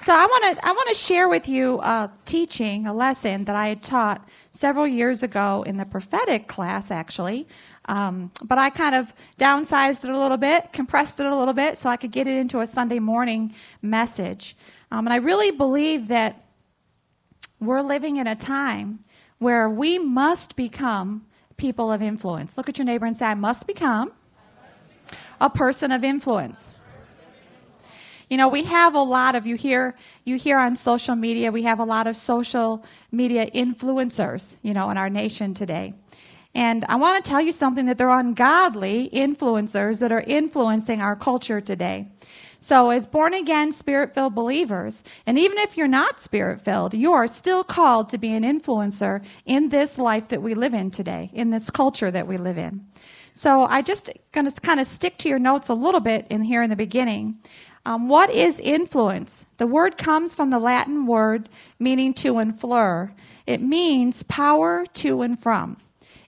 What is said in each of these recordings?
So I want to I want to share with you a teaching, a lesson that I had taught several years ago in the prophetic class, actually. Um, but I kind of downsized it a little bit, compressed it a little bit, so I could get it into a Sunday morning message. Um, and I really believe that we're living in a time where we must become people of influence. Look at your neighbor and say, I must become a person of influence. You know, we have a lot of you hear you hear on social media, we have a lot of social media influencers, you know, in our nation today. And I want to tell you something that they're ungodly influencers that are influencing our culture today. So, as born again, spirit filled believers, and even if you're not spirit filled, you are still called to be an influencer in this life that we live in today, in this culture that we live in. So, I just going to kind of stick to your notes a little bit in here in the beginning. Um, what is influence? The word comes from the Latin word meaning to influere. It means power to and from.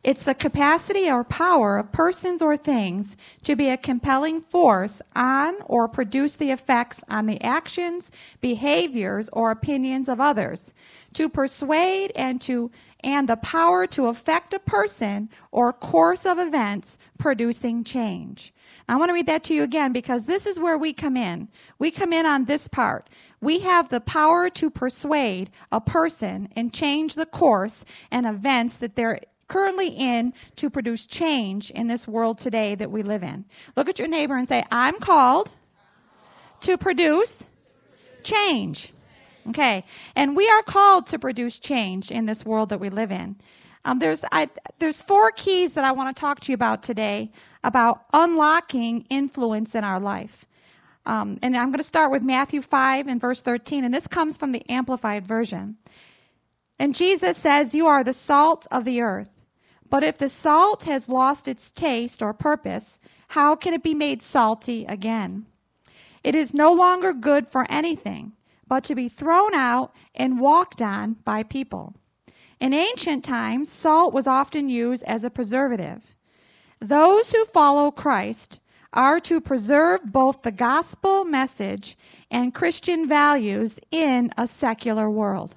It's the capacity or power of persons or things to be a compelling force on or produce the effects on the actions, behaviors, or opinions of others, to persuade and to and the power to affect a person or course of events producing change. I want to read that to you again because this is where we come in. We come in on this part. We have the power to persuade a person and change the course and events that they're currently in to produce change in this world today that we live in. Look at your neighbor and say, I'm called to produce change. Okay. And we are called to produce change in this world that we live in. Um, there's, I, there's four keys that I want to talk to you about today about unlocking influence in our life. Um, and I'm going to start with Matthew 5 and verse 13. And this comes from the Amplified Version. And Jesus says, You are the salt of the earth. But if the salt has lost its taste or purpose, how can it be made salty again? It is no longer good for anything but to be thrown out and walked on by people. In ancient times, salt was often used as a preservative. Those who follow Christ are to preserve both the gospel message and Christian values in a secular world.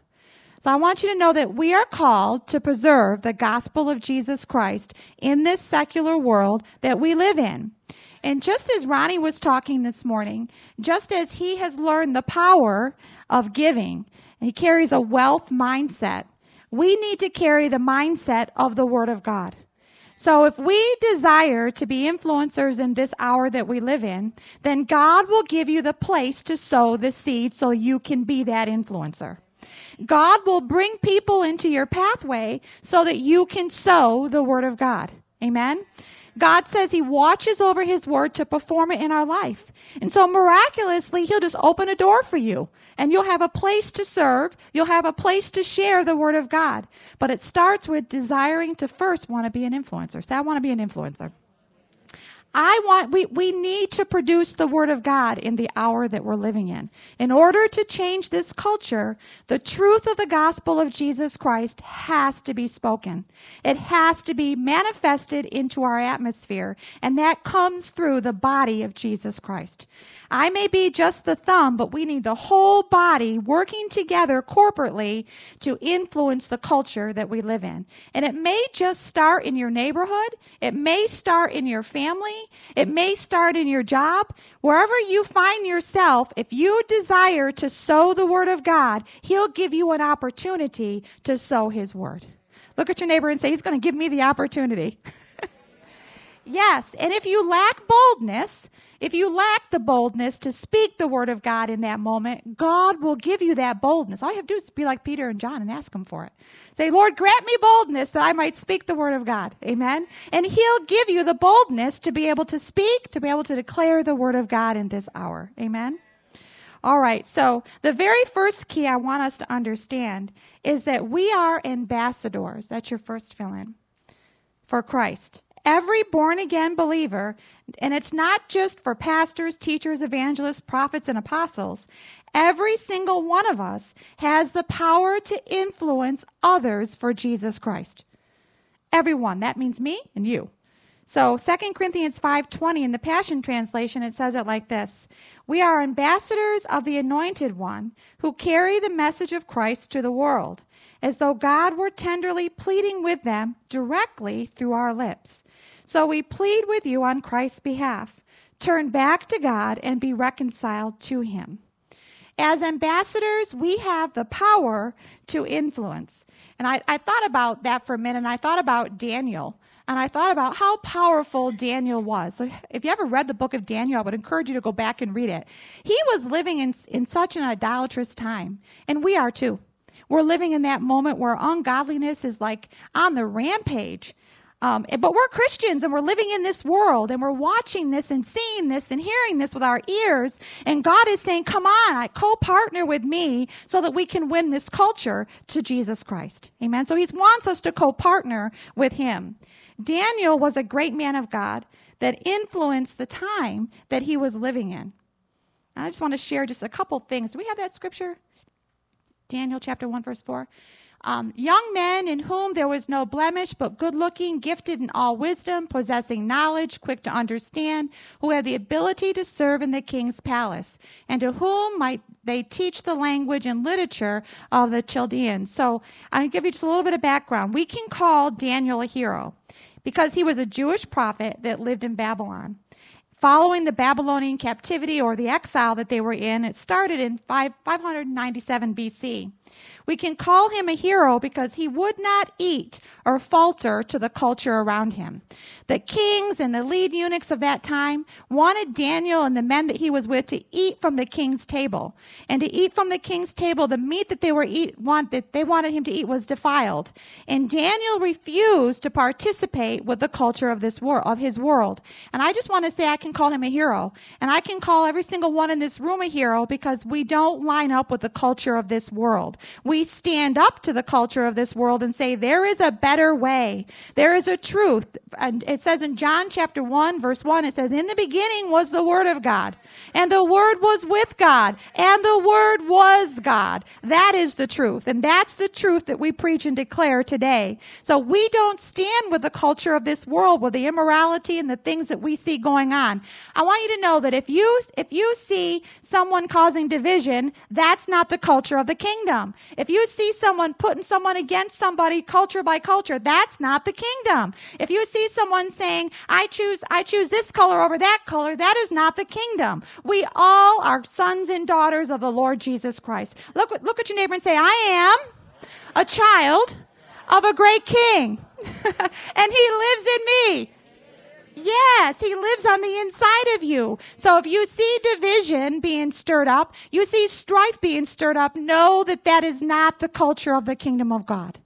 So I want you to know that we are called to preserve the gospel of Jesus Christ in this secular world that we live in. And just as Ronnie was talking this morning, just as he has learned the power of giving, and he carries a wealth mindset, we need to carry the mindset of the Word of God. So if we desire to be influencers in this hour that we live in, then God will give you the place to sow the seed so you can be that influencer. God will bring people into your pathway so that you can sow the word of God. Amen. God says he watches over his word to perform it in our life. And so miraculously, he'll just open a door for you and you'll have a place to serve. You'll have a place to share the word of God. But it starts with desiring to first want to be an influencer. Say, I want to be an influencer. I want, we, we need to produce the Word of God in the hour that we're living in. In order to change this culture, the truth of the gospel of Jesus Christ has to be spoken. It has to be manifested into our atmosphere, and that comes through the body of Jesus Christ. I may be just the thumb, but we need the whole body working together corporately to influence the culture that we live in. And it may just start in your neighborhood. It may start in your family. It may start in your job. Wherever you find yourself, if you desire to sow the word of God, he'll give you an opportunity to sow his word. Look at your neighbor and say, he's going to give me the opportunity. yes. And if you lack boldness, if you lack the boldness to speak the word of God in that moment, God will give you that boldness. All you have to do is be like Peter and John and ask him for it. Say, Lord, grant me boldness that I might speak the word of God. Amen. And he'll give you the boldness to be able to speak, to be able to declare the word of God in this hour. Amen. All right, so the very first key I want us to understand is that we are ambassadors. That's your first fill in for Christ. Every born again believer, and it's not just for pastors, teachers, evangelists, prophets, and apostles, every single one of us has the power to influence others for Jesus Christ. Everyone. That means me and you. So 2 Corinthians 5:20 in the Passion translation it says it like this. We are ambassadors of the anointed one who carry the message of Christ to the world, as though God were tenderly pleading with them directly through our lips. So we plead with you on Christ's behalf. Turn back to God and be reconciled to him. As ambassadors, we have the power to influence. And I, I thought about that for a minute, and I thought about Daniel. And I thought about how powerful Daniel was. So if you ever read the book of Daniel, I would encourage you to go back and read it. He was living in, in such an idolatrous time, and we are too. We're living in that moment where ungodliness is like on the rampage. Um, but we're Christians and we're living in this world and we're watching this and seeing this and hearing this with our ears. And God is saying, Come on, I co partner with me so that we can win this culture to Jesus Christ. Amen. So He wants us to co partner with Him. Daniel was a great man of God that influenced the time that he was living in. I just want to share just a couple things. Do we have that scripture? Daniel chapter 1, verse 4. Um, young men in whom there was no blemish, but good looking, gifted in all wisdom, possessing knowledge, quick to understand, who had the ability to serve in the king's palace, and to whom might they teach the language and literature of the Chaldeans. So I'll give you just a little bit of background. We can call Daniel a hero because he was a Jewish prophet that lived in Babylon. Following the Babylonian captivity or the exile that they were in, it started in 5, 597 BC. We can call him a hero because he would not eat or falter to the culture around him. The kings and the lead eunuchs of that time wanted Daniel and the men that he was with to eat from the king's table. And to eat from the king's table, the meat that they were eat, want, that they wanted him to eat was defiled. And Daniel refused to participate with the culture of this world, of his world. And I just want to say I can call him a hero. And I can call every single one in this room a hero because we don't line up with the culture of this world. We stand up to the culture of this world and say, there is a better way. There is a truth. And it says in John chapter 1, verse 1, it says, In the beginning was the Word of God, and the Word was with God, and the Word was God. That is the truth. And that's the truth that we preach and declare today. So we don't stand with the culture of this world, with the immorality and the things that we see going on. I want you to know that if you, if you see someone causing division, that's not the culture of the kingdom. You see someone putting someone against somebody culture by culture, that's not the kingdom. If you see someone saying, I choose, I choose this color over that color, that is not the kingdom. We all are sons and daughters of the Lord Jesus Christ. Look, look at your neighbor and say, I am a child of a great king. and he lives in me. Yes, he lives on the inside of you. So if you see division being stirred up, you see strife being stirred up, know that that is not the culture of the kingdom of God.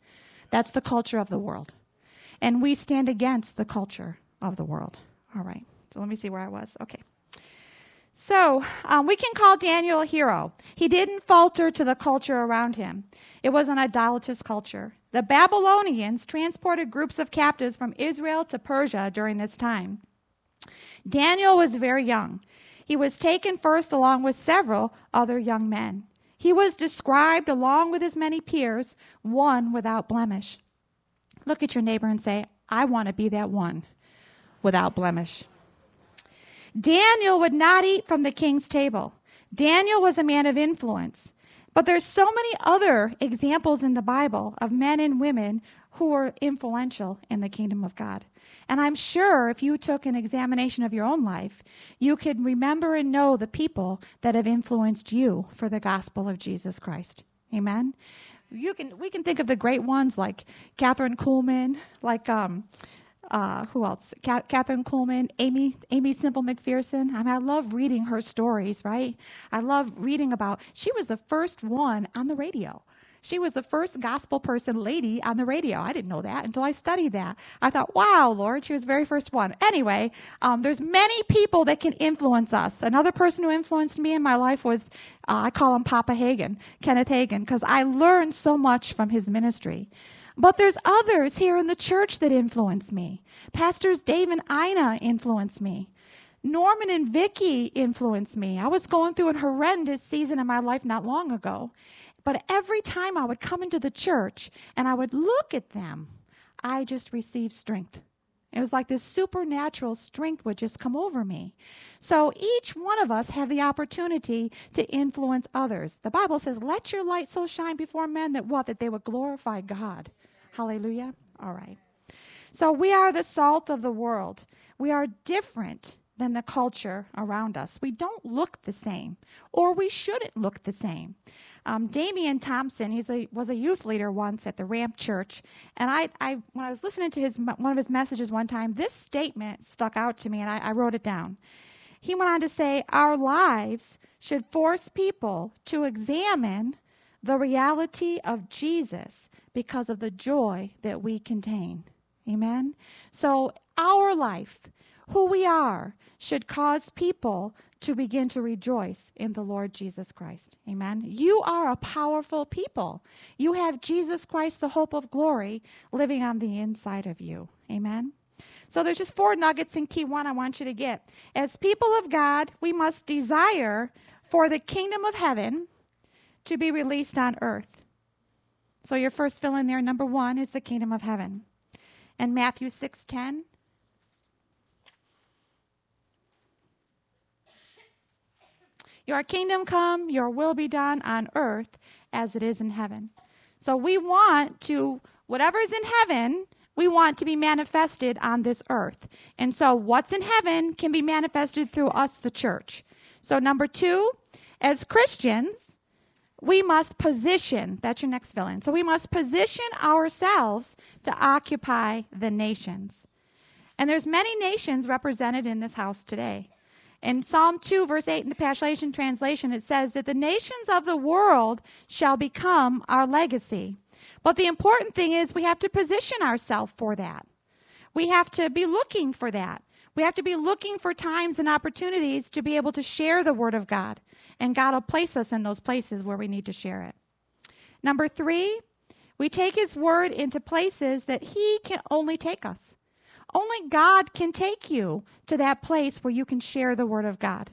That's the culture of the world. And we stand against the culture of the world. All right. So let me see where I was. Okay. So um, we can call Daniel a hero. He didn't falter to the culture around him, it was an idolatrous culture. The Babylonians transported groups of captives from Israel to Persia during this time. Daniel was very young. He was taken first along with several other young men. He was described along with his many peers, one without blemish. Look at your neighbor and say, I want to be that one without blemish. Daniel would not eat from the king's table. Daniel was a man of influence. But there's so many other examples in the Bible of men and women who were influential in the kingdom of God. And I'm sure if you took an examination of your own life, you could remember and know the people that have influenced you for the gospel of Jesus Christ. Amen. You can we can think of the great ones like Kathryn Kuhlman, like um, uh, who else? Kathryn Kuhlman, Amy, Aimee Semple McPherson. I mean, I love reading her stories, right? I love reading about, she was the first one on the radio. She was the first gospel person lady on the radio. I didn't know that until I studied that. I thought, wow, Lord, she was the very first one. Anyway, um, there's many people that can influence us. Another person who influenced me in my life was, uh, I call him Papa Hagin, Kenneth Hagin, because I learned so much from his ministry. But there's others here in the church that influence me. Pastors Dave and Ina influence me. Norman and Vicky influenced me. I was going through a horrendous season in my life not long ago. But every time I would come into the church and I would look at them, I just received strength It was like this supernatural strength would just come over me. So each one of us have the opportunity to influence others. The Bible says, "Let your light so shine before men that what that they would glorify God." Hallelujah. All right. So we are the salt of the world. We are different than the culture around us. We don't look the same, or we shouldn't look the same. Um, Damian Thompson, he was a youth leader once at the Ramp Church, and I, I, when I was listening to his one of his messages one time, this statement stuck out to me, and I, I wrote it down. He went on to say, "Our lives should force people to examine the reality of Jesus because of the joy that we contain." Amen. So our life, who we are, should cause people to begin to rejoice in the Lord Jesus Christ. Amen. You are a powerful people. You have Jesus Christ, the hope of glory, living on the inside of you. Amen. So there's just four nuggets in key one I want you to get. As people of God, we must desire for the kingdom of heaven to be released on earth. So your first fill in there, number one, is the kingdom of heaven. And Matthew 6:10 Your kingdom come, your will be done on earth as it is in heaven. So we want to, whatever is in heaven, we want to be manifested on this earth. And so what's in heaven can be manifested through us, the church. So, number two, as Christians, we must position, that's your next fill in. So, we must position ourselves to occupy the nations. And there's many nations represented in this house today. In Psalm 2, verse 8 in the Passion Translation, it says that the nations of the world shall become our legacy. But the important thing is we have to position ourselves for that. We have to be looking for that. We have to be looking for times and opportunities to be able to share the Word of God. And God will place us in those places where we need to share it. Number three, we take His Word into places that He can only take us. Only God can take you to that place where you can share the Word of God.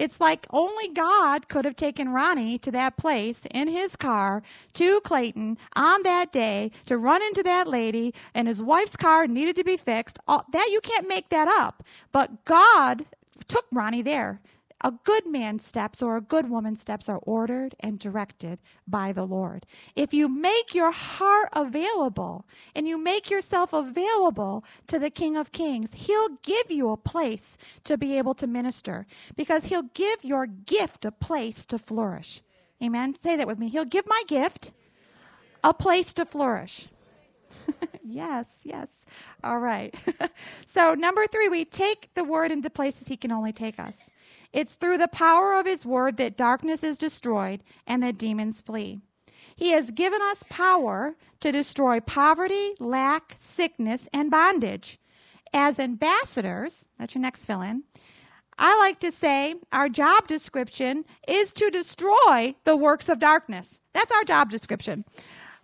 It's like only God could have taken Ronnie to that place in his car to Clayton on that day to run into that lady, and his wife's car needed to be fixed. All, that you can't make that up. But God took Ronnie there. A good man's steps or a good woman's steps are ordered and directed by the Lord. If you make your heart available and you make yourself available to the King of Kings, He'll give you a place to be able to minister because He'll give your gift a place to flourish. Amen. Say that with me. He'll give my gift a place to flourish. yes, yes. All right. so, number three, we take the word into places He can only take us. It's through the power of his word that darkness is destroyed and that demons flee. He has given us power to destroy poverty, lack, sickness, and bondage. As ambassadors, that's your next fill in, I like to say our job description is to destroy the works of darkness. That's our job description.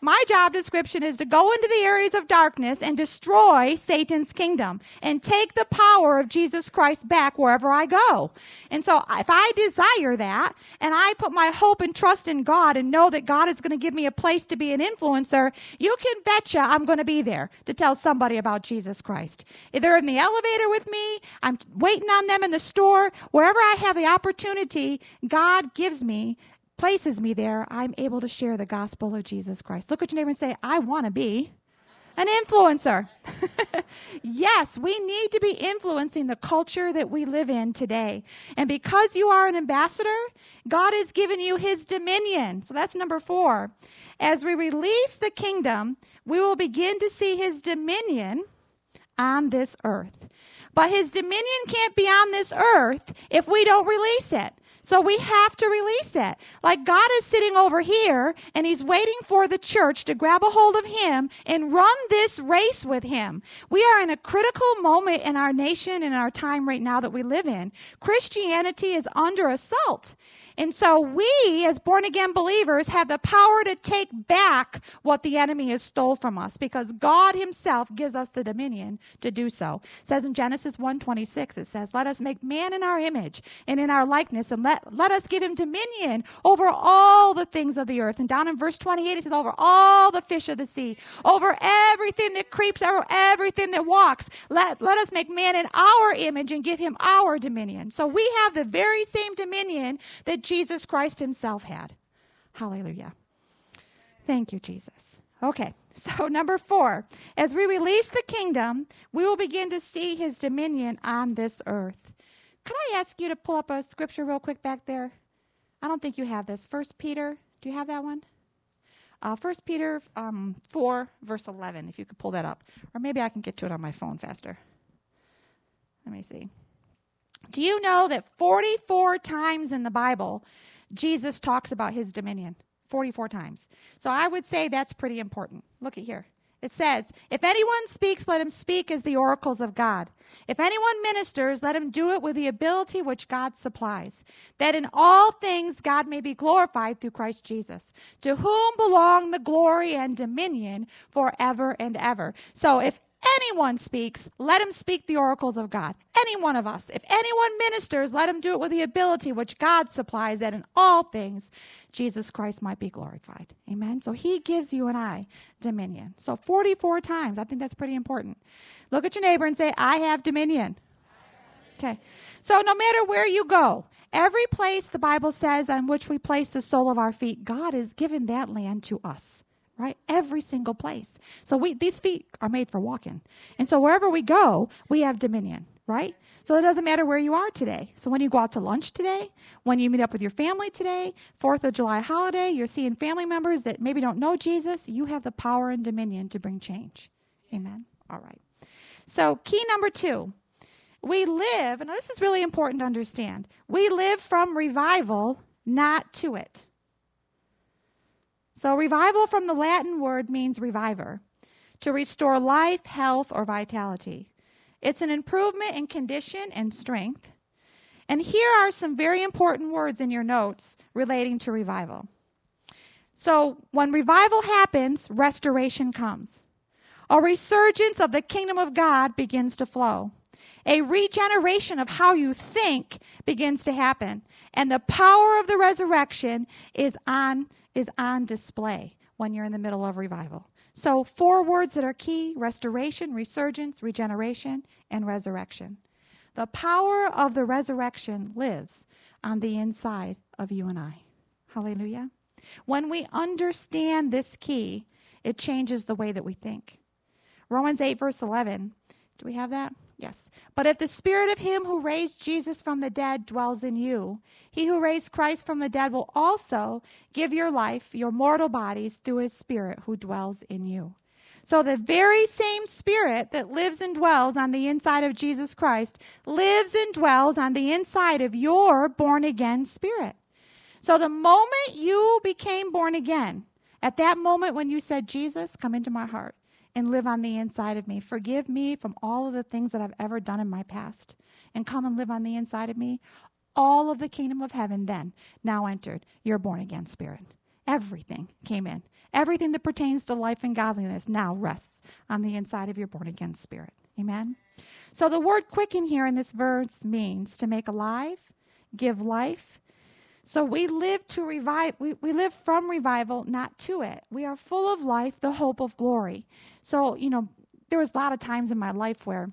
My job description is to go into the areas of darkness and destroy Satan's kingdom and take the power of Jesus Christ back wherever I go. And so if I desire that and I put my hope and trust in God and know that God is going to give me a place to be an influencer, you can betcha I'm going to be there to tell somebody about Jesus Christ. If they're in the elevator with me, I'm waiting on them in the store, wherever I have the opportunity, God gives me places me there, I'm able to share the gospel of Jesus Christ. Look at your neighbor and say, I want to be an influencer. yes, we need to be influencing the culture that we live in today. And because you are an ambassador, God has given you his dominion. So that's number four. As we release the kingdom, we will begin to see his dominion on this earth. But his dominion can't be on this earth if we don't release it. So we have to release it. Like God is sitting over here and he's waiting for the church to grab a hold of him and run this race with him. We are in a critical moment in our nation and our time right now that we live in. Christianity is under assault. And so we, as born again believers, have the power to take back what the enemy has stole from us because God himself gives us the dominion to do so. It says in Genesis 1:26, it says, Let us make man in our image and in our likeness, and let, let us give him dominion over all the things of the earth. And down in verse 28, it says, Over all the fish of the sea, over everything that creeps, over everything that walks. Let, let us make man in our image and give him our dominion. So we have the very same dominion that Jesus Christ himself had. Hallelujah. Thank you, Jesus. Okay, so number four, as we release the kingdom, we will begin to see his dominion on this earth. Could I ask you to pull up a scripture real quick back there? I don't think you have this. First Peter, do you have that one? Uh, First Peter um, 4, verse 11, if you could pull that up. Or maybe I can get to it on my phone faster. Let me see. Do you know that 44 times in the Bible, Jesus talks about his dominion? 44 times. So I would say that's pretty important. Look at here. It says, If anyone speaks, let him speak as the oracles of God. If anyone ministers, let him do it with the ability which God supplies, that in all things God may be glorified through Christ Jesus, to whom belong the glory and dominion forever and ever. So if anyone speaks, let him speak the oracles of God. Any one of us. If anyone ministers, let him do it with the ability which God supplies, that in all things Jesus Christ might be glorified. Amen. So he gives you and I dominion. So 44 times. I think that's pretty important. Look at your neighbor and say, I have dominion. Okay. So no matter where you go, every place the Bible says on which we place the sole of our feet, God has given that land to us right? Every single place. So we these feet are made for walking. And so wherever we go, we have dominion, right? So it doesn't matter where you are today. So when you go out to lunch today, when you meet up with your family today, 4th of July holiday, you're seeing family members that maybe don't know Jesus, you have the power and dominion to bring change. Amen. All right. So key number 2. We live, and this is really important to understand. We live from revival, not to it. So, revival from the Latin word means reviver, to restore life, health, or vitality. It's an improvement in condition and strength. And here are some very important words in your notes relating to revival. So, when revival happens, restoration comes. A resurgence of the kingdom of God begins to flow. A regeneration of how you think begins to happen. And the power of the resurrection is on is on display when you're in the middle of revival. So, four words that are key restoration, resurgence, regeneration, and resurrection. The power of the resurrection lives on the inside of you and I. Hallelujah. When we understand this key, it changes the way that we think. Romans 8, verse 11. Do we have that? Yes. But if the spirit of him who raised Jesus from the dead dwells in you, he who raised Christ from the dead will also give your life, your mortal bodies, through his spirit who dwells in you. So the very same spirit that lives and dwells on the inside of Jesus Christ lives and dwells on the inside of your born again spirit. So the moment you became born again, at that moment when you said, Jesus, come into my heart, and live on the inside of me. Forgive me from all of the things that I've ever done in my past and come and live on the inside of me. All of the kingdom of heaven then now entered your born again spirit. Everything came in. Everything that pertains to life and godliness now rests on the inside of your born again spirit. Amen. So the word quicken here in this verse means to make alive, give life, so we live to revive, we, we live from revival, not to it. We are full of life, the hope of glory. So, you know, there was a lot of times in my life where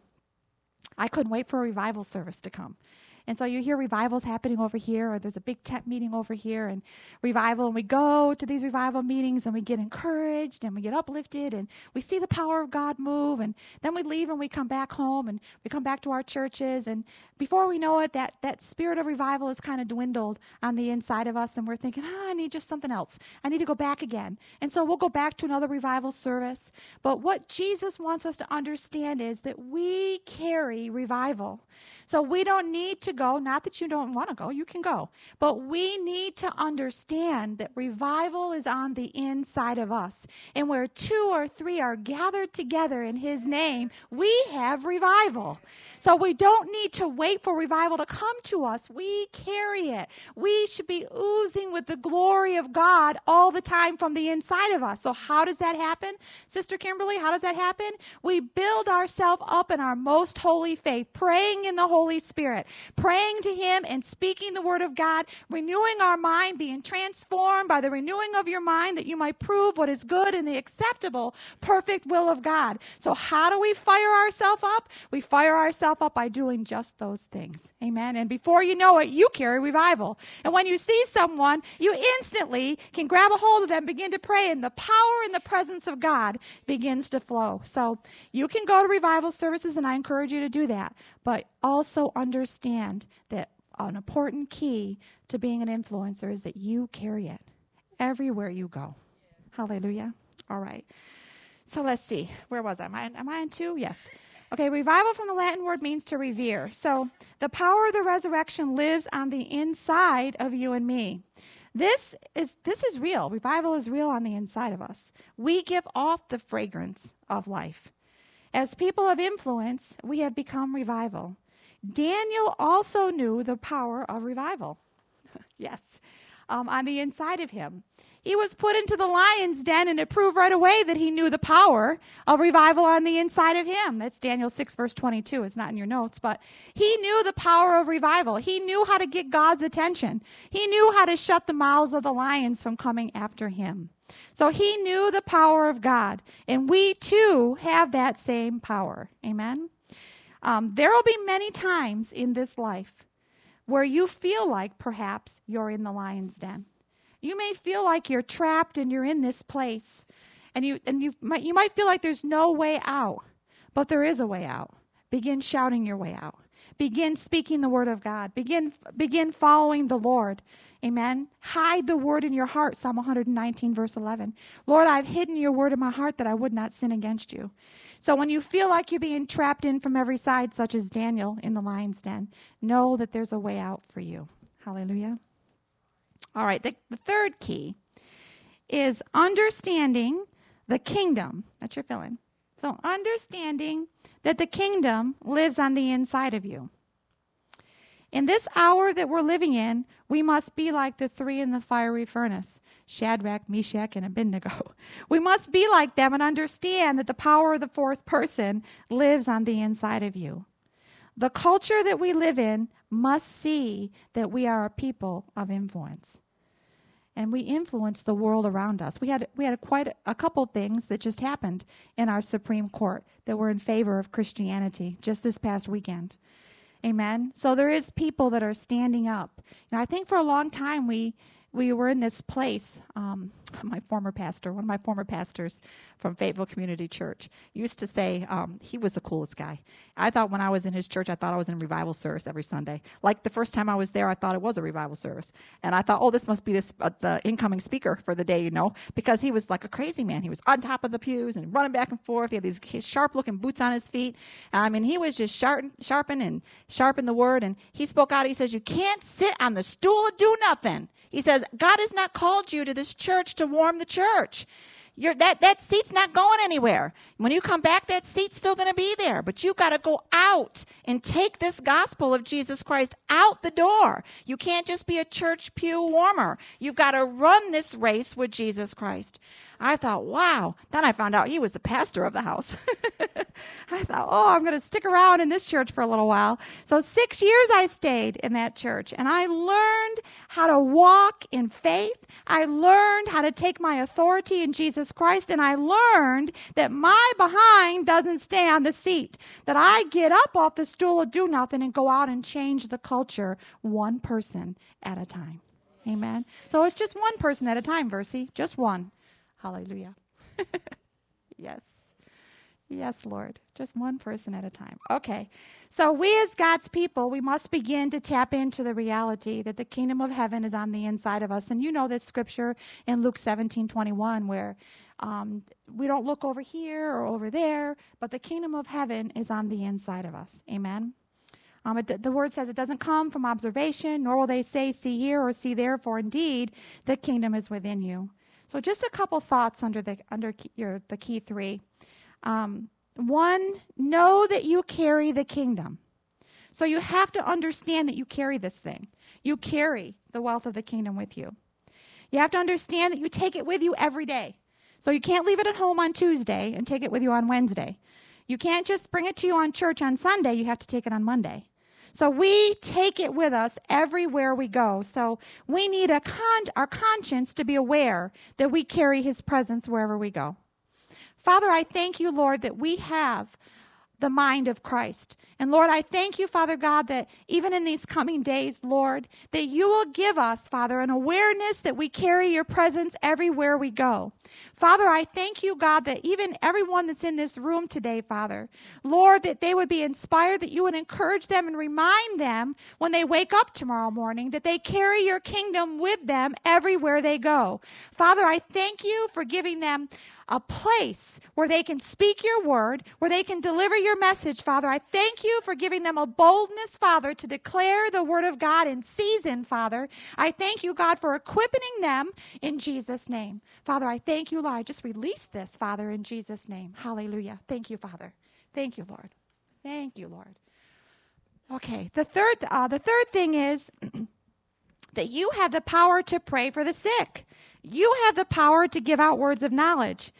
I couldn't wait for a revival service to come. And so you hear revivals happening over here, or there's a big tent meeting over here, and revival. And we go to these revival meetings and we get encouraged and we get uplifted and we see the power of God move. And then we leave and we come back home and we come back to our churches. And before we know it, that, that spirit of revival is kind of dwindled on the inside of us. And we're thinking, oh, I need just something else. I need to go back again. And so we'll go back to another revival service. But what Jesus wants us to understand is that we carry revival. So we don't need to go. Not that you don't want to go, you can go. But we need to understand that revival is on the inside of us. And where two or three are gathered together in His name, we have revival. So we don't need to wait for revival to come to us. We carry it. We should be oozing with the glory of God all the time from the inside of us. So, how does that happen? Sister Kimberly, how does that happen? We build ourselves up in our most holy faith, praying in the Holy Spirit, praying to Him and speaking the Word of God, renewing our mind, being transformed by the renewing of your mind that you might prove what is good and the acceptable, perfect will of God. So, how do we fire ourselves up? We fire ourselves up by doing just those things. Amen. And before you know it, you carry revival. And when you see someone, you instantly can grab a hold of them, begin to pray, and the power and the presence of God begins to flow. So, you can go to revival services, and I encourage you to do that. But also understand that an important key to being an influencer is that you carry it everywhere you go. Hallelujah. All right. So let's see. Where was I? Am I, am I on two? Yes. Okay, revival from the Latin word means to revere. So the power of the resurrection lives on the inside of you and me. This is this is real. Revival is real on the inside of us. We give off the fragrance of life. As people of influence, we have become revival. Daniel also knew the power of revival. yes, um, on the inside of him. He was put into the lion's den, and it proved right away that he knew the power of revival on the inside of him. That's Daniel 6, verse 22. It's not in your notes, but he knew the power of revival. He knew how to get God's attention, he knew how to shut the mouths of the lions from coming after him. So he knew the power of God, and we too have that same power. Amen. Um, there will be many times in this life where you feel like perhaps you're in the lion's den. You may feel like you're trapped and you're in this place, and you and you might you might feel like there's no way out, but there is a way out. Begin shouting your way out. Begin speaking the word of God. Begin begin following the Lord. Amen. Hide the word in your heart. Psalm 119, verse 11. Lord, I've hidden your word in my heart that I would not sin against you. So when you feel like you're being trapped in from every side, such as Daniel in the lion's den, know that there's a way out for you. Hallelujah. All right, the, the third key is understanding the kingdom. That's your filling. So understanding that the kingdom lives on the inside of you. In this hour that we're living in, we must be like the three in the fiery furnace Shadrach, Meshach, and Abednego. We must be like them and understand that the power of the fourth person lives on the inside of you. The culture that we live in must see that we are a people of influence. And we influence the world around us. We had, we had quite a, a couple things that just happened in our Supreme Court that were in favor of Christianity just this past weekend. Amen. So there is people that are standing up. And I think for a long time we we were in this place. Um, my former pastor, one of my former pastors from Fayetteville Community Church, used to say um, he was the coolest guy. I thought when I was in his church, I thought I was in revival service every Sunday. Like the first time I was there, I thought it was a revival service, and I thought, oh, this must be this uh, the incoming speaker for the day, you know, because he was like a crazy man. He was on top of the pews and running back and forth. He had these sharp-looking boots on his feet. I mean, he was just sharpen, sharpen and sharpen the word. And he spoke out. He says, "You can't sit on the stool and do nothing." He says, God has not called you to this church to warm the church. You're, that, that seat's not going anywhere. When you come back, that seat's still going to be there. But you got to go out and take this gospel of Jesus Christ out the door. You can't just be a church pew warmer. You've got to run this race with Jesus Christ. I thought, wow. Then I found out he was the pastor of the house. I thought, oh, I'm going to stick around in this church for a little while. So, six years I stayed in that church and I learned how to walk in faith. I learned how to take my authority in Jesus Christ. And I learned that my behind doesn't stay on the seat, that I get up off the stool and do nothing and go out and change the culture one person at a time. Amen. So, it's just one person at a time, Versi, just one. Hallelujah. yes. Yes, Lord. Just one person at a time. Okay. So, we as God's people, we must begin to tap into the reality that the kingdom of heaven is on the inside of us. And you know this scripture in Luke 17 21, where um, we don't look over here or over there, but the kingdom of heaven is on the inside of us. Amen. Um, it, the word says it doesn't come from observation, nor will they say, see here or see there, for indeed the kingdom is within you. So just a couple thoughts under the under your the key three. Um, one, know that you carry the kingdom. So you have to understand that you carry this thing. You carry the wealth of the kingdom with you. You have to understand that you take it with you every day. So you can't leave it at home on Tuesday and take it with you on Wednesday. You can't just bring it to you on church on Sunday. You have to take it on Monday. So we take it with us everywhere we go. So we need a con- our conscience to be aware that we carry his presence wherever we go. Father, I thank you, Lord, that we have the mind of Christ. And Lord, I thank you, Father God, that even in these coming days, Lord, that you will give us, Father, an awareness that we carry your presence everywhere we go. Father, I thank you, God, that even everyone that's in this room today, Father, Lord, that they would be inspired, that you would encourage them and remind them when they wake up tomorrow morning that they carry your kingdom with them everywhere they go. Father, I thank you for giving them a place where they can speak your word, where they can deliver your message, Father. I thank you for giving them a boldness, Father, to declare the word of God in season, Father. I thank you, God, for equipping them in Jesus' name. Father, I thank you, Lord. I just release this, Father, in Jesus' name. Hallelujah. Thank you, Father. Thank you, Lord. Thank you, Lord. Okay, the third, uh, the third thing is that you have the power to pray for the sick. You have the power to give out words of knowledge.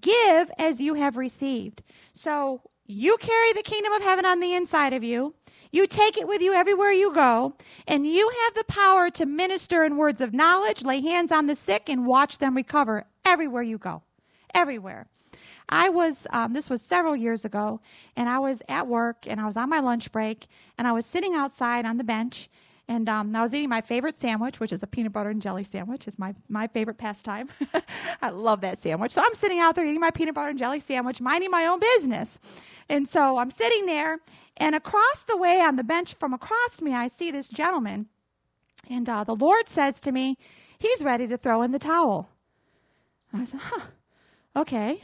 Give as you have received. So you carry the kingdom of heaven on the inside of you. You take it with you everywhere you go, and you have the power to minister in words of knowledge, lay hands on the sick, and watch them recover everywhere you go. Everywhere. I was, um, this was several years ago, and I was at work and I was on my lunch break, and I was sitting outside on the bench, and um, I was eating my favorite sandwich, which is a peanut butter and jelly sandwich. is my, my favorite pastime. I love that sandwich. So I'm sitting out there eating my peanut butter and jelly sandwich, minding my own business. And so I'm sitting there, and across the way on the bench from across me, I see this gentleman. And uh, the Lord says to me, He's ready to throw in the towel. And I said, Huh, okay.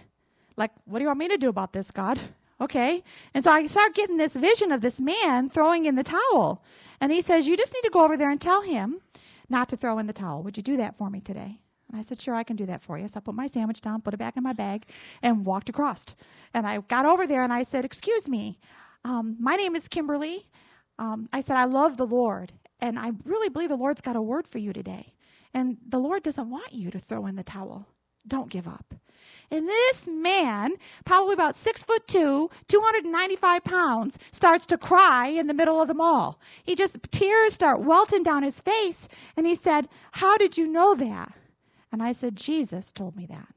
Like, what do you want me to do about this, God? Okay. And so I start getting this vision of this man throwing in the towel. And he says, You just need to go over there and tell him not to throw in the towel. Would you do that for me today? And I said, Sure, I can do that for you. So I put my sandwich down, put it back in my bag, and walked across. And I got over there and I said, Excuse me, um, my name is Kimberly. Um, I said, I love the Lord, and I really believe the Lord's got a word for you today. And the Lord doesn't want you to throw in the towel. Don't give up. And this man, probably about six foot two, 295 pounds, starts to cry in the middle of the mall. He just, tears start welting down his face. And he said, How did you know that? And I said, Jesus told me that.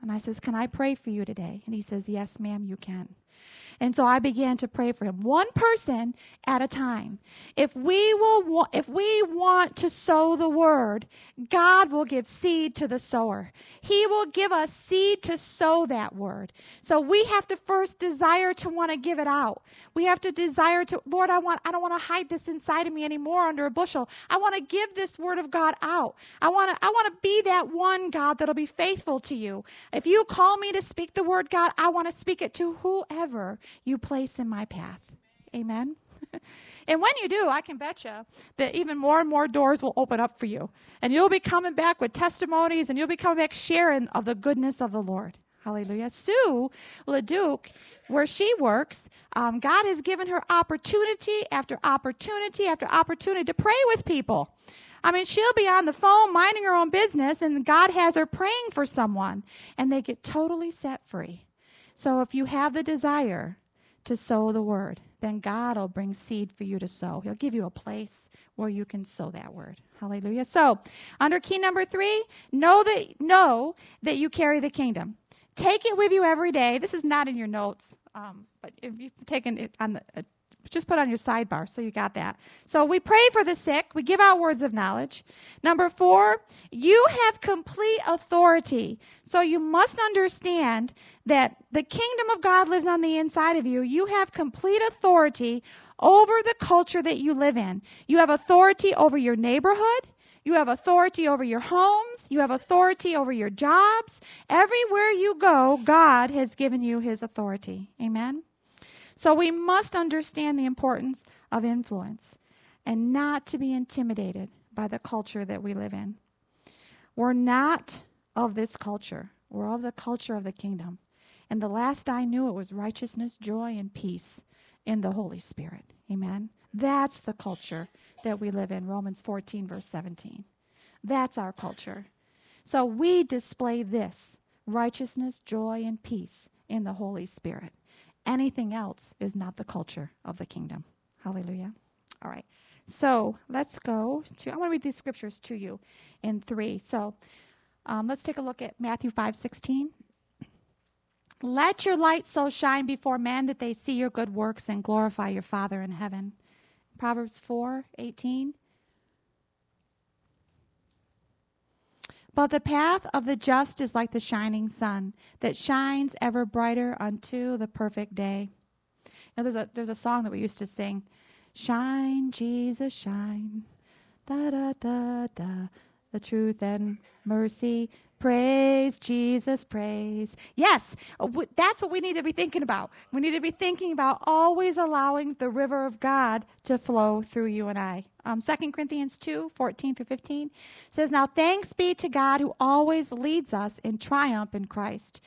And I says, Can I pray for you today? And he says, Yes, ma'am, you can. And so I began to pray for him, one person at a time. If we will, if we want to sow the word, God will give seed to the sower. He will give us seed to sow that word. So we have to first desire to want to give it out. We have to desire to, Lord, I want, I don't want to hide this inside of me anymore under a bushel. I want to give this word of God out. I want to, I want to be that one, God, that'll be faithful to you. If you call me to speak the word, God, I want to speak it to whoever you place in my path. Amen. and when you do, I can bet you that even more and more doors will open up for you. And you'll be coming back with testimonies and you'll be coming back sharing of the goodness of the Lord. Hallelujah. Sue LeDuc, where she works, um, God has given her opportunity after opportunity after opportunity to pray with people. I mean, she'll be on the phone minding her own business, and God has her praying for someone, and they get totally set free. So if you have the desire to sow the word, then God will bring seed for you to sow. He'll give you a place where you can sow that word. Hallelujah. So, under key number 3, know that know that you carry the kingdom. Take it with you every day. This is not in your notes, um, but if you've taken it on the just put on your sidebar so you got that. So we pray for the sick, we give out words of knowledge. Number four, you have complete authority. So you must understand that the kingdom of God lives on the inside of you. You have complete authority over the culture that you live in. You have authority over your neighborhood. You have authority over your homes. You have authority over your jobs. Everywhere you go, God has given you his authority. Amen. So we must understand the importance of influence and not to be intimidated by the culture that we live in. We're not of this culture, we're of the culture of the kingdom. And the last I knew, it was righteousness, joy, and peace in the Holy Spirit. Amen. That's the culture that we live in, Romans 14, verse 17. That's our culture. So we display this righteousness, joy, and peace in the Holy Spirit. Anything else is not the culture of the kingdom. Hallelujah. All right. So let's go to, I want to read these scriptures to you in three. So um, let's take a look at Matthew 5 16. Let your light so shine before men that they see your good works and glorify your Father in heaven. Proverbs 4 18. But the path of the just is like the shining sun that shines ever brighter unto the perfect day. Now, there's a, there's a song that we used to sing Shine, Jesus, shine. Da da da da. The truth and mercy Praise Jesus, praise. Yes, that's what we need to be thinking about. We need to be thinking about always allowing the river of God to flow through you and I. Um, 2 Corinthians 2 14 through 15 says, Now thanks be to God who always leads us in triumph in Christ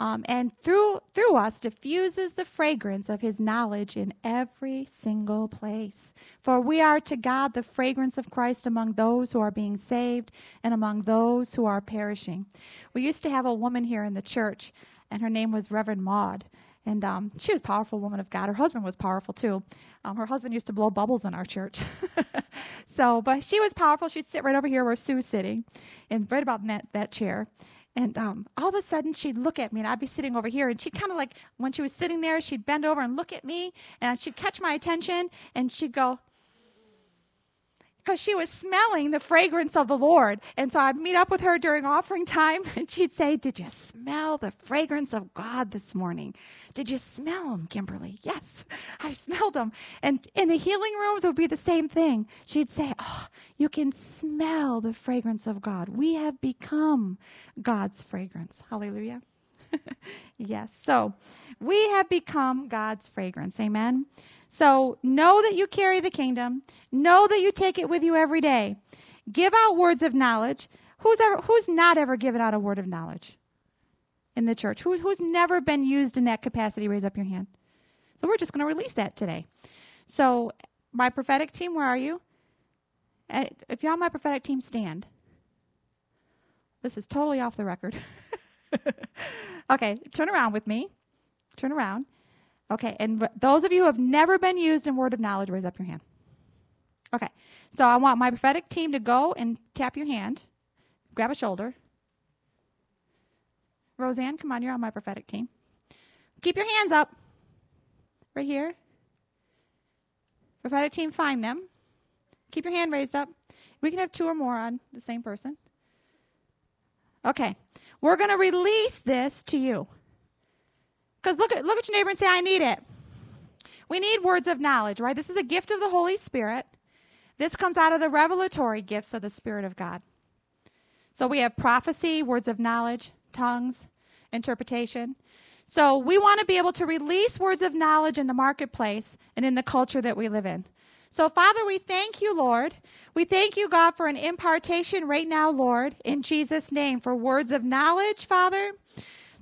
um, and through through us diffuses the fragrance of his knowledge in every single place. For we are to god the fragrance of christ among those who are being saved and among those who are perishing. We used to have a woman here in the church and her name was reverend maud and um, she was a powerful woman of god. Her husband was powerful too. Um, her husband used to blow bubbles in our church. So but she was powerful. She'd sit right over here where sue's sitting and right about that, that chair. And um, all of a sudden, she'd look at me, and I'd be sitting over here. And she'd kind of like, when she was sitting there, she'd bend over and look at me, and she'd catch my attention, and she'd go, because she was smelling the fragrance of the Lord. And so I'd meet up with her during offering time, and she'd say, Did you smell the fragrance of God this morning? Did you smell him, Kimberly? Yes, I smelled him. And in the healing rooms, it would be the same thing. She'd say, Oh, you can smell the fragrance of God. We have become God's fragrance. Hallelujah. yes. So we have become God's fragrance. Amen. So know that you carry the kingdom. Know that you take it with you every day. Give out words of knowledge. Who's ever who's not ever given out a word of knowledge in the church? Who, who's never been used in that capacity? Raise up your hand. So we're just going to release that today. So my prophetic team, where are you? Uh, if y'all my prophetic team, stand. This is totally off the record. okay, turn around with me. Turn around. Okay, and those of you who have never been used in word of knowledge, raise up your hand. Okay, so I want my prophetic team to go and tap your hand, grab a shoulder. Roseanne, come on, you're on my prophetic team. Keep your hands up. Right here. Prophetic team, find them. Keep your hand raised up. We can have two or more on the same person. Okay, we're going to release this to you. Because look at, look at your neighbor and say, I need it. We need words of knowledge, right? This is a gift of the Holy Spirit. This comes out of the revelatory gifts of the Spirit of God. So we have prophecy, words of knowledge, tongues, interpretation. So we want to be able to release words of knowledge in the marketplace and in the culture that we live in. So, Father, we thank you, Lord. We thank you, God, for an impartation right now, Lord, in Jesus' name, for words of knowledge, Father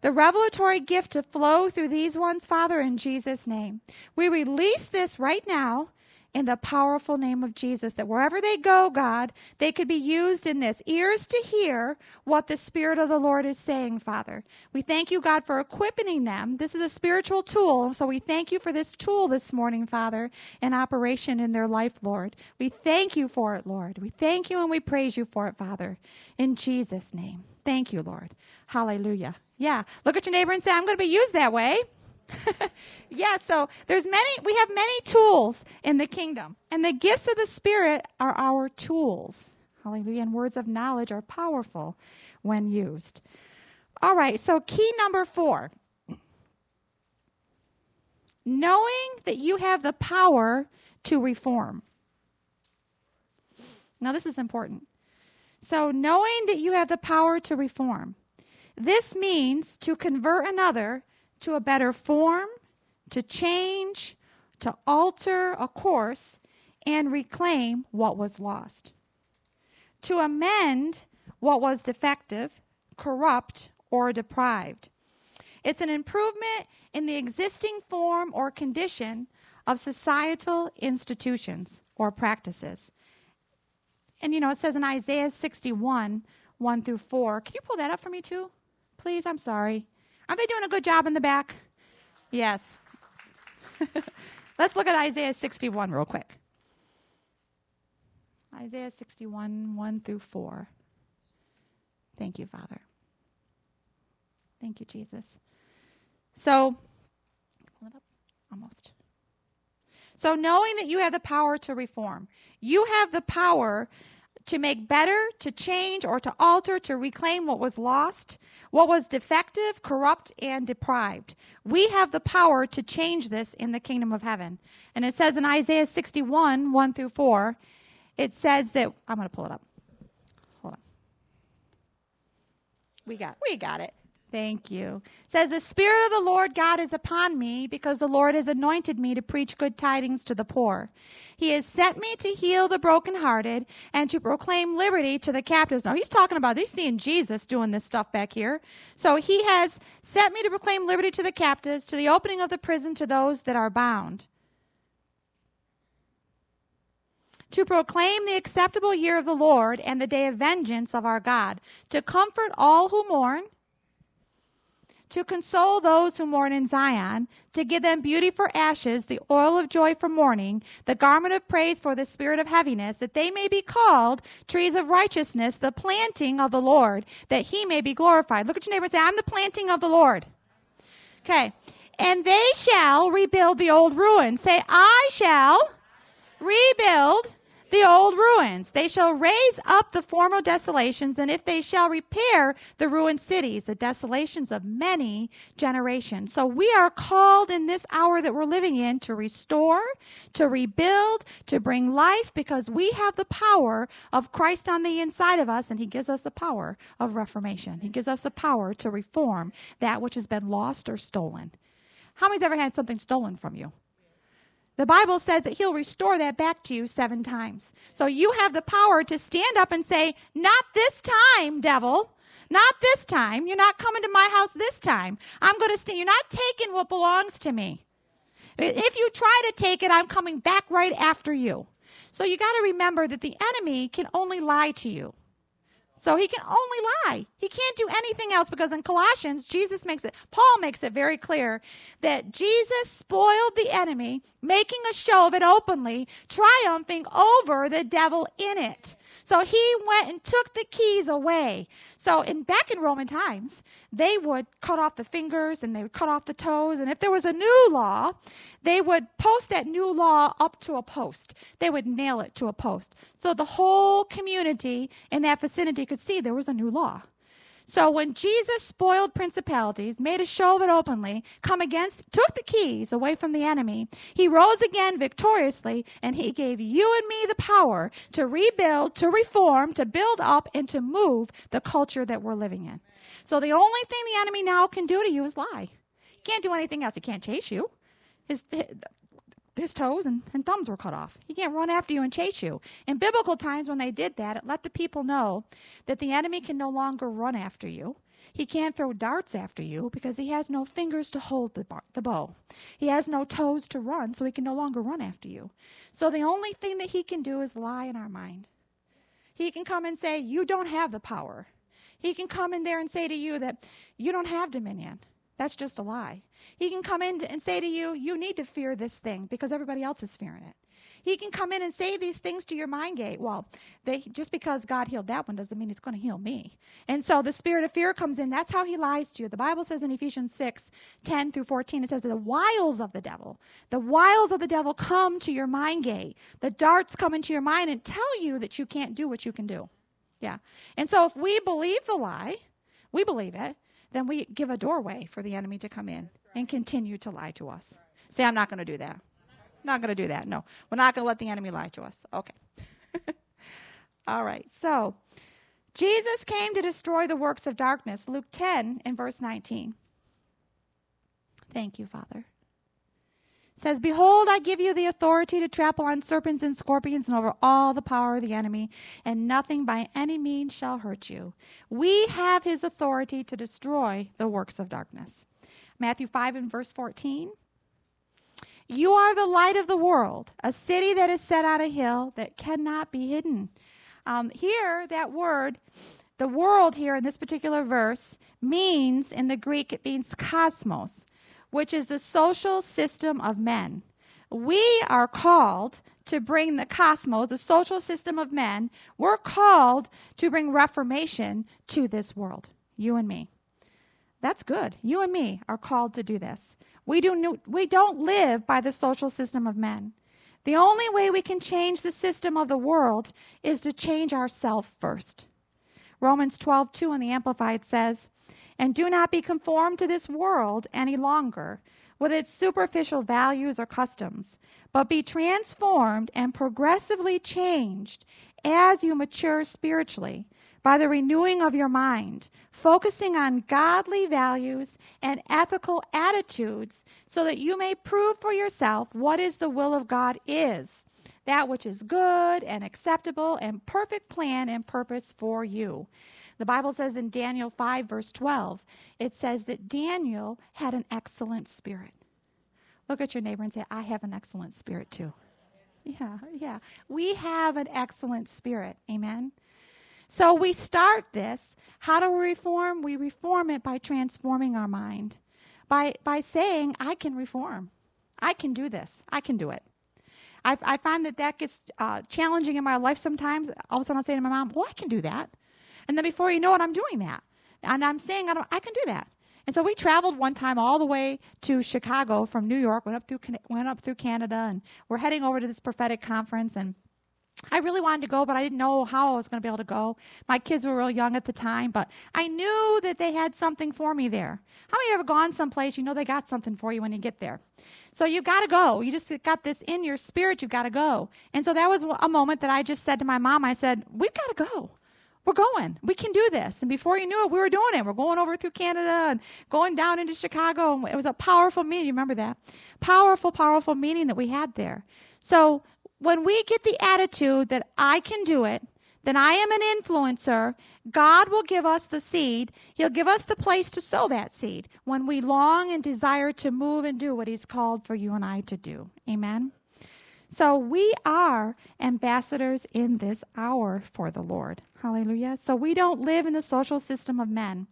the revelatory gift to flow through these ones, Father, in Jesus' name. We release this right now in the powerful name of Jesus, that wherever they go, God, they could be used in this ears to hear what the Spirit of the Lord is saying, Father. We thank you, God, for equipping them. This is a spiritual tool, so we thank you for this tool this morning, Father, in operation in their life, Lord. We thank you for it, Lord. We thank you and we praise you for it, Father, in Jesus' name. Thank you, Lord. Hallelujah. Yeah. Look at your neighbor and say, I'm going to be used that way. yeah, so there's many we have many tools in the kingdom. And the gifts of the spirit are our tools. Hallelujah. And words of knowledge are powerful when used. All right, so key number 4. Knowing that you have the power to reform. Now this is important. So knowing that you have the power to reform. This means to convert another to a better form, to change, to alter a course and reclaim what was lost, to amend what was defective, corrupt, or deprived. It's an improvement in the existing form or condition of societal institutions or practices. And you know, it says in Isaiah 61, 1 through 4. Can you pull that up for me too? Please, I'm sorry. Aren't they doing a good job in the back? Yes. Let's look at Isaiah 61 real quick. Isaiah 61, 1 through 4. Thank you, Father. Thank you, Jesus. So. Almost. So, knowing that you have the power to reform, you have the power to make better, to change, or to alter, to reclaim what was lost, what was defective, corrupt, and deprived. We have the power to change this in the kingdom of heaven. And it says in Isaiah 61, 1 through 4, it says that, I'm going to pull it up. Hold on. We got, we got it. Thank you. Says the spirit of the Lord God is upon me because the Lord has anointed me to preach good tidings to the poor. He has sent me to heal the brokenhearted and to proclaim liberty to the captives. Now he's talking about he's seeing Jesus doing this stuff back here. So he has sent me to proclaim liberty to the captives, to the opening of the prison to those that are bound. to proclaim the acceptable year of the Lord and the day of vengeance of our God, to comfort all who mourn, to console those who mourn in Zion, to give them beauty for ashes, the oil of joy for mourning, the garment of praise for the spirit of heaviness, that they may be called trees of righteousness, the planting of the Lord, that he may be glorified. Look at your neighbor and say, I'm the planting of the Lord. Okay. And they shall rebuild the old ruins. Say, I shall rebuild the old ruins. They shall raise up the former desolations, and if they shall repair the ruined cities, the desolations of many generations. So we are called in this hour that we're living in to restore, to rebuild, to bring life, because we have the power of Christ on the inside of us, and He gives us the power of reformation. He gives us the power to reform that which has been lost or stolen. How many's ever had something stolen from you? The Bible says that he'll restore that back to you seven times. So you have the power to stand up and say, Not this time, devil. Not this time. You're not coming to my house this time. I'm going to stand. You're not taking what belongs to me. If you try to take it, I'm coming back right after you. So you got to remember that the enemy can only lie to you. So he can only lie. He can't do anything else because in Colossians, Jesus makes it, Paul makes it very clear that Jesus spoiled the enemy, making a show of it openly, triumphing over the devil in it. So he went and took the keys away. So in back in Roman times, they would cut off the fingers and they would cut off the toes. And if there was a new law, they would post that new law up to a post. They would nail it to a post. So the whole community in that vicinity could see there was a new law. So when Jesus spoiled principalities, made a show of it openly, come against, took the keys away from the enemy, he rose again victoriously, and he gave you and me the power to rebuild, to reform, to build up, and to move the culture that we're living in. So the only thing the enemy now can do to you is lie. He can't do anything else. He can't chase you. His, his toes and, and thumbs were cut off. He can't run after you and chase you. In biblical times, when they did that, it let the people know that the enemy can no longer run after you. He can't throw darts after you because he has no fingers to hold the, bar, the bow. He has no toes to run, so he can no longer run after you. So the only thing that he can do is lie in our mind. He can come and say, You don't have the power. He can come in there and say to you that you don't have dominion. That's just a lie. He can come in and say to you, You need to fear this thing because everybody else is fearing it. He can come in and say these things to your mind gate. Well, they, just because God healed that one doesn't mean He's going to heal me. And so the spirit of fear comes in. That's how he lies to you. The Bible says in Ephesians 6 10 through 14, it says the wiles of the devil, the wiles of the devil come to your mind gate. The darts come into your mind and tell you that you can't do what you can do. Yeah. And so if we believe the lie, we believe it, then we give a doorway for the enemy to come in and continue to lie to us. Say, I'm not going to do that. Not going to do that. No, we're not going to let the enemy lie to us. Okay. All right. So, Jesus came to destroy the works of darkness. Luke 10 and verse 19. Thank you, Father. says, Behold, I give you the authority to trample on serpents and scorpions and over all the power of the enemy, and nothing by any means shall hurt you. We have his authority to destroy the works of darkness. Matthew 5 and verse 14. You are the light of the world, a city that is set on a hill that cannot be hidden. Um, here, that word, the world here in this particular verse, means in the Greek, it means cosmos which is the social system of men. We are called to bring the cosmos, the social system of men, we're called to bring reformation to this world. You and me. That's good. You and me are called to do this. We, do, we don't live by the social system of men. The only way we can change the system of the world is to change ourselves first. Romans 12, 2 in the Amplified says, and do not be conformed to this world any longer with its superficial values or customs, but be transformed and progressively changed as you mature spiritually by the renewing of your mind, focusing on godly values and ethical attitudes so that you may prove for yourself what is the will of God is, that which is good and acceptable and perfect plan and purpose for you. The Bible says in Daniel 5, verse 12, it says that Daniel had an excellent spirit. Look at your neighbor and say, I have an excellent spirit too. Yeah, yeah. We have an excellent spirit. Amen. So we start this. How do we reform? We reform it by transforming our mind, by, by saying, I can reform. I can do this. I can do it. I, I find that that gets uh, challenging in my life sometimes. All of a sudden, I'll say to my mom, Well, I can do that. And then before you know it, I'm doing that. And I'm saying I, don't, I can do that. And so we traveled one time all the way to Chicago from New York, went up through went up through Canada, and we're heading over to this prophetic conference. And I really wanted to go, but I didn't know how I was going to be able to go. My kids were real young at the time, but I knew that they had something for me there. How many ever gone someplace? You know they got something for you when you get there. So you got to go. You just got this in your spirit. You've got to go. And so that was a moment that I just said to my mom. I said, "We've got to go." we're going. We can do this. And before you knew it, we were doing it. We're going over through Canada and going down into Chicago. It was a powerful meeting. You remember that? Powerful, powerful meeting that we had there. So when we get the attitude that I can do it, then I am an influencer, God will give us the seed. He'll give us the place to sow that seed when we long and desire to move and do what He's called for you and I to do. Amen. So we are ambassadors in this hour for the Lord. Hallelujah. So we don't live in the social system of men.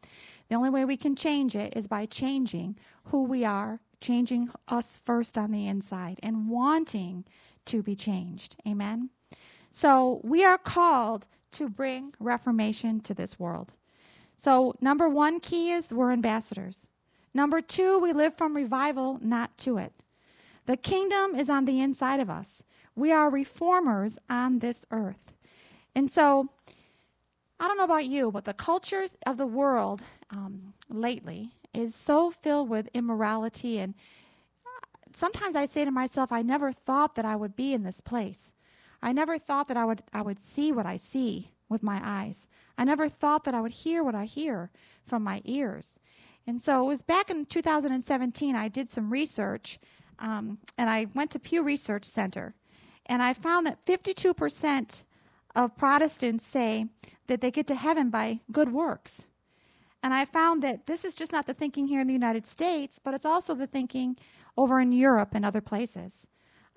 The only way we can change it is by changing who we are, changing us first on the inside, and wanting to be changed. Amen. So we are called to bring reformation to this world. So, number one key is we're ambassadors. Number two, we live from revival, not to it. The kingdom is on the inside of us. We are reformers on this earth. And so, I don't know about you, but the cultures of the world um, lately is so filled with immorality. And sometimes I say to myself, I never thought that I would be in this place. I never thought that I would, I would see what I see with my eyes. I never thought that I would hear what I hear from my ears. And so it was back in 2017, I did some research um, and I went to Pew Research Center, and I found that 52% of Protestants say that they get to heaven by good works. And I found that this is just not the thinking here in the United States, but it's also the thinking over in Europe and other places.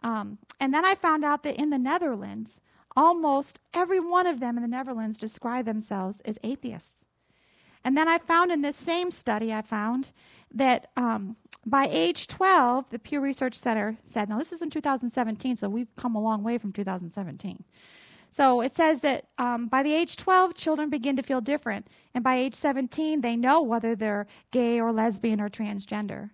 Um, and then I found out that in the Netherlands, almost every one of them in the Netherlands describe themselves as atheists. And then I found in this same study, I found that um, by age 12, the Pew Research Center said, now this is in 2017, so we've come a long way from 2017. So it says that um, by the age 12, children begin to feel different. And by age 17, they know whether they're gay or lesbian or transgender.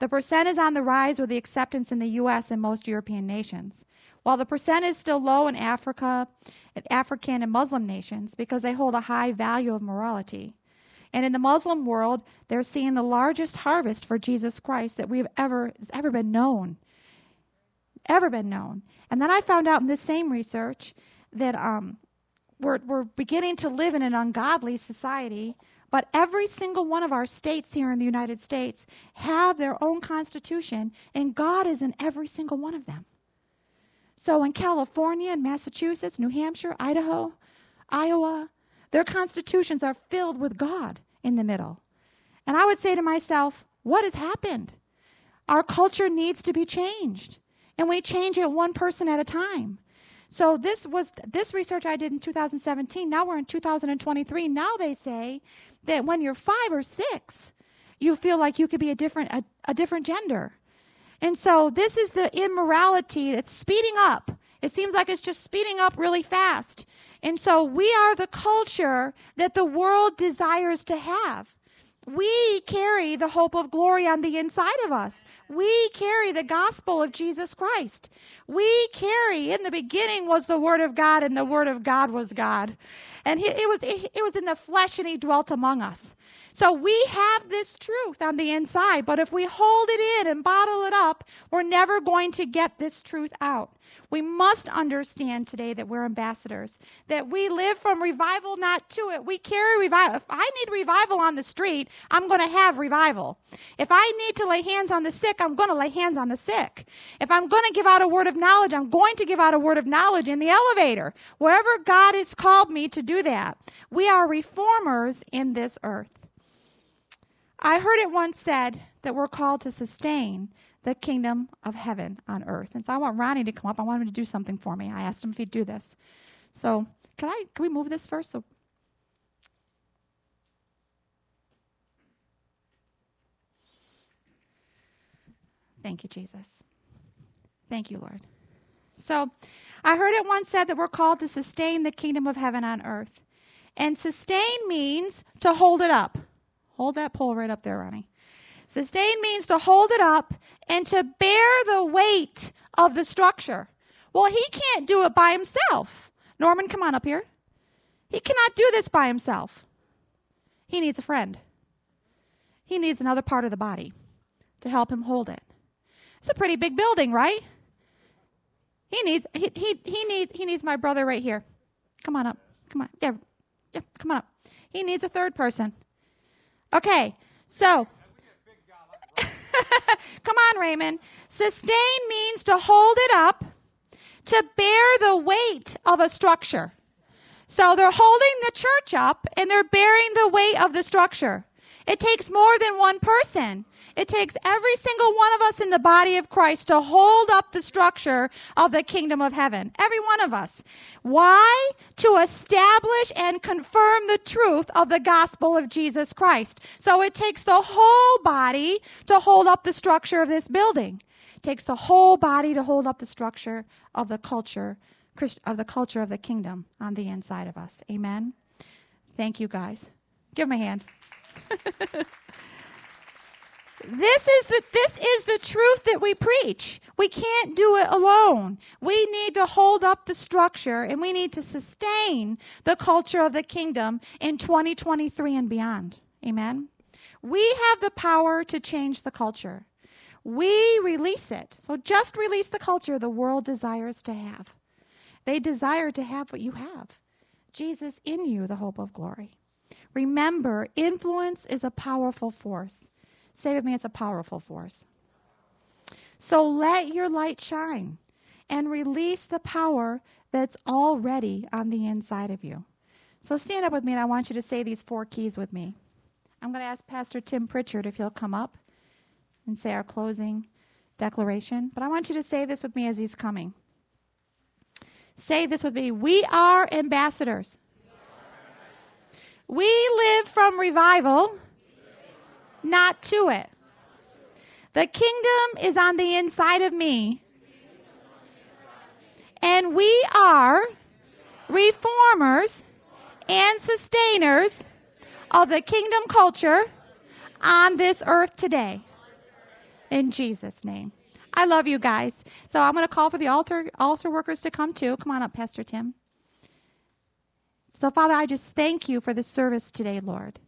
The percent is on the rise with the acceptance in the U.S. and most European nations. While the percent is still low in Africa, African and Muslim nations because they hold a high value of morality. And in the Muslim world, they're seeing the largest harvest for Jesus Christ that we've ever has ever been known. Ever been known. And then I found out in this same research that um, we're, we're beginning to live in an ungodly society But every single one of our states here in the United States have their own constitution, and God is in every single one of them. So in California and Massachusetts, New Hampshire, Idaho, Iowa, their constitutions are filled with God in the middle. And I would say to myself, what has happened? Our culture needs to be changed, and we change it one person at a time. So this was this research I did in 2017. Now we're in 2023. Now they say that when you're 5 or 6, you feel like you could be a different a, a different gender. And so this is the immorality that's speeding up. It seems like it's just speeding up really fast. And so we are the culture that the world desires to have. We carry the hope of glory on the inside of us. We carry the gospel of Jesus Christ. We carry, in the beginning was the Word of God, and the Word of God was God. And he, it, was, it, it was in the flesh, and He dwelt among us. So we have this truth on the inside, but if we hold it in and bottle it up, we're never going to get this truth out. We must understand today that we're ambassadors, that we live from revival, not to it. We carry revival. If I need revival on the street, I'm going to have revival. If I need to lay hands on the sick, I'm going to lay hands on the sick. If I'm going to give out a word of knowledge, I'm going to give out a word of knowledge in the elevator. Wherever God has called me to do that, we are reformers in this earth. I heard it once said that we're called to sustain the kingdom of heaven on earth. And so I want Ronnie to come up. I want him to do something for me. I asked him if he'd do this. So can I can we move this first? So Thank you, Jesus. Thank you, Lord. So I heard it once said that we're called to sustain the kingdom of heaven on earth. And sustain means to hold it up. Hold that pole right up there, Ronnie. Sustain means to hold it up and to bear the weight of the structure. Well, he can't do it by himself. Norman, come on up here. He cannot do this by himself. He needs a friend. He needs another part of the body to help him hold it. It's a pretty big building, right? He needs he, he, he needs he needs my brother right here. Come on up. Come on. Yeah. Yeah, come on up. He needs a third person. Okay. So, Come on, Raymond. Sustain means to hold it up, to bear the weight of a structure. So they're holding the church up and they're bearing the weight of the structure. It takes more than one person. It takes every single one of us in the body of Christ to hold up the structure of the kingdom of heaven. Every one of us. Why? To establish and confirm the truth of the gospel of Jesus Christ. So it takes the whole body to hold up the structure of this building. It takes the whole body to hold up the structure of the culture of the culture of the kingdom on the inside of us. Amen. Thank you guys. Give me a hand. This is the this is the truth that we preach. We can't do it alone. We need to hold up the structure and we need to sustain the culture of the kingdom in 2023 and beyond. Amen. We have the power to change the culture. We release it. So just release the culture the world desires to have. They desire to have what you have. Jesus in you, the hope of glory. Remember, influence is a powerful force. Say with me, it's a powerful force. So let your light shine and release the power that's already on the inside of you. So stand up with me, and I want you to say these four keys with me. I'm going to ask Pastor Tim Pritchard if he'll come up and say our closing declaration. But I want you to say this with me as he's coming. Say this with me We are ambassadors. We live from revival not to it. The kingdom is on the inside of me. And we are reformers and sustainers of the kingdom culture on this earth today. In Jesus' name. I love you guys. So I'm going to call for the altar altar workers to come too. Come on up, Pastor Tim. So, Father, I just thank you for the service today, Lord.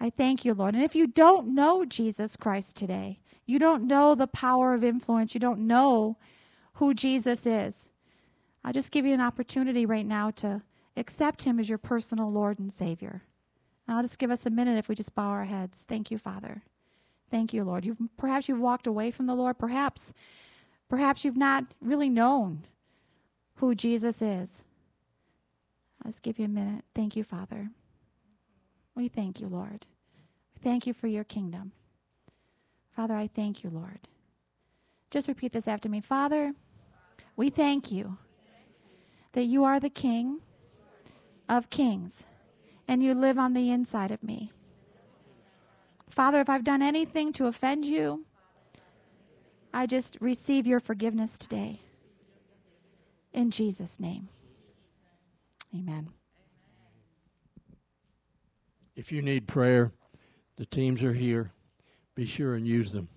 I thank you, Lord. And if you don't know Jesus Christ today, you don't know the power of influence, you don't know who Jesus is, I'll just give you an opportunity right now to accept him as your personal Lord and Savior. I'll just give us a minute if we just bow our heads. Thank you, Father. Thank you, Lord. You've, perhaps you've walked away from the Lord. Perhaps, perhaps you've not really known who Jesus is. I'll just give you a minute. Thank you, Father. We thank you, Lord. We thank you for your kingdom. Father, I thank you, Lord. Just repeat this after me. Father, we thank you that you are the King of kings and you live on the inside of me. Father, if I've done anything to offend you, I just receive your forgiveness today. In Jesus' name. Amen. If you need prayer, the teams are here. Be sure and use them.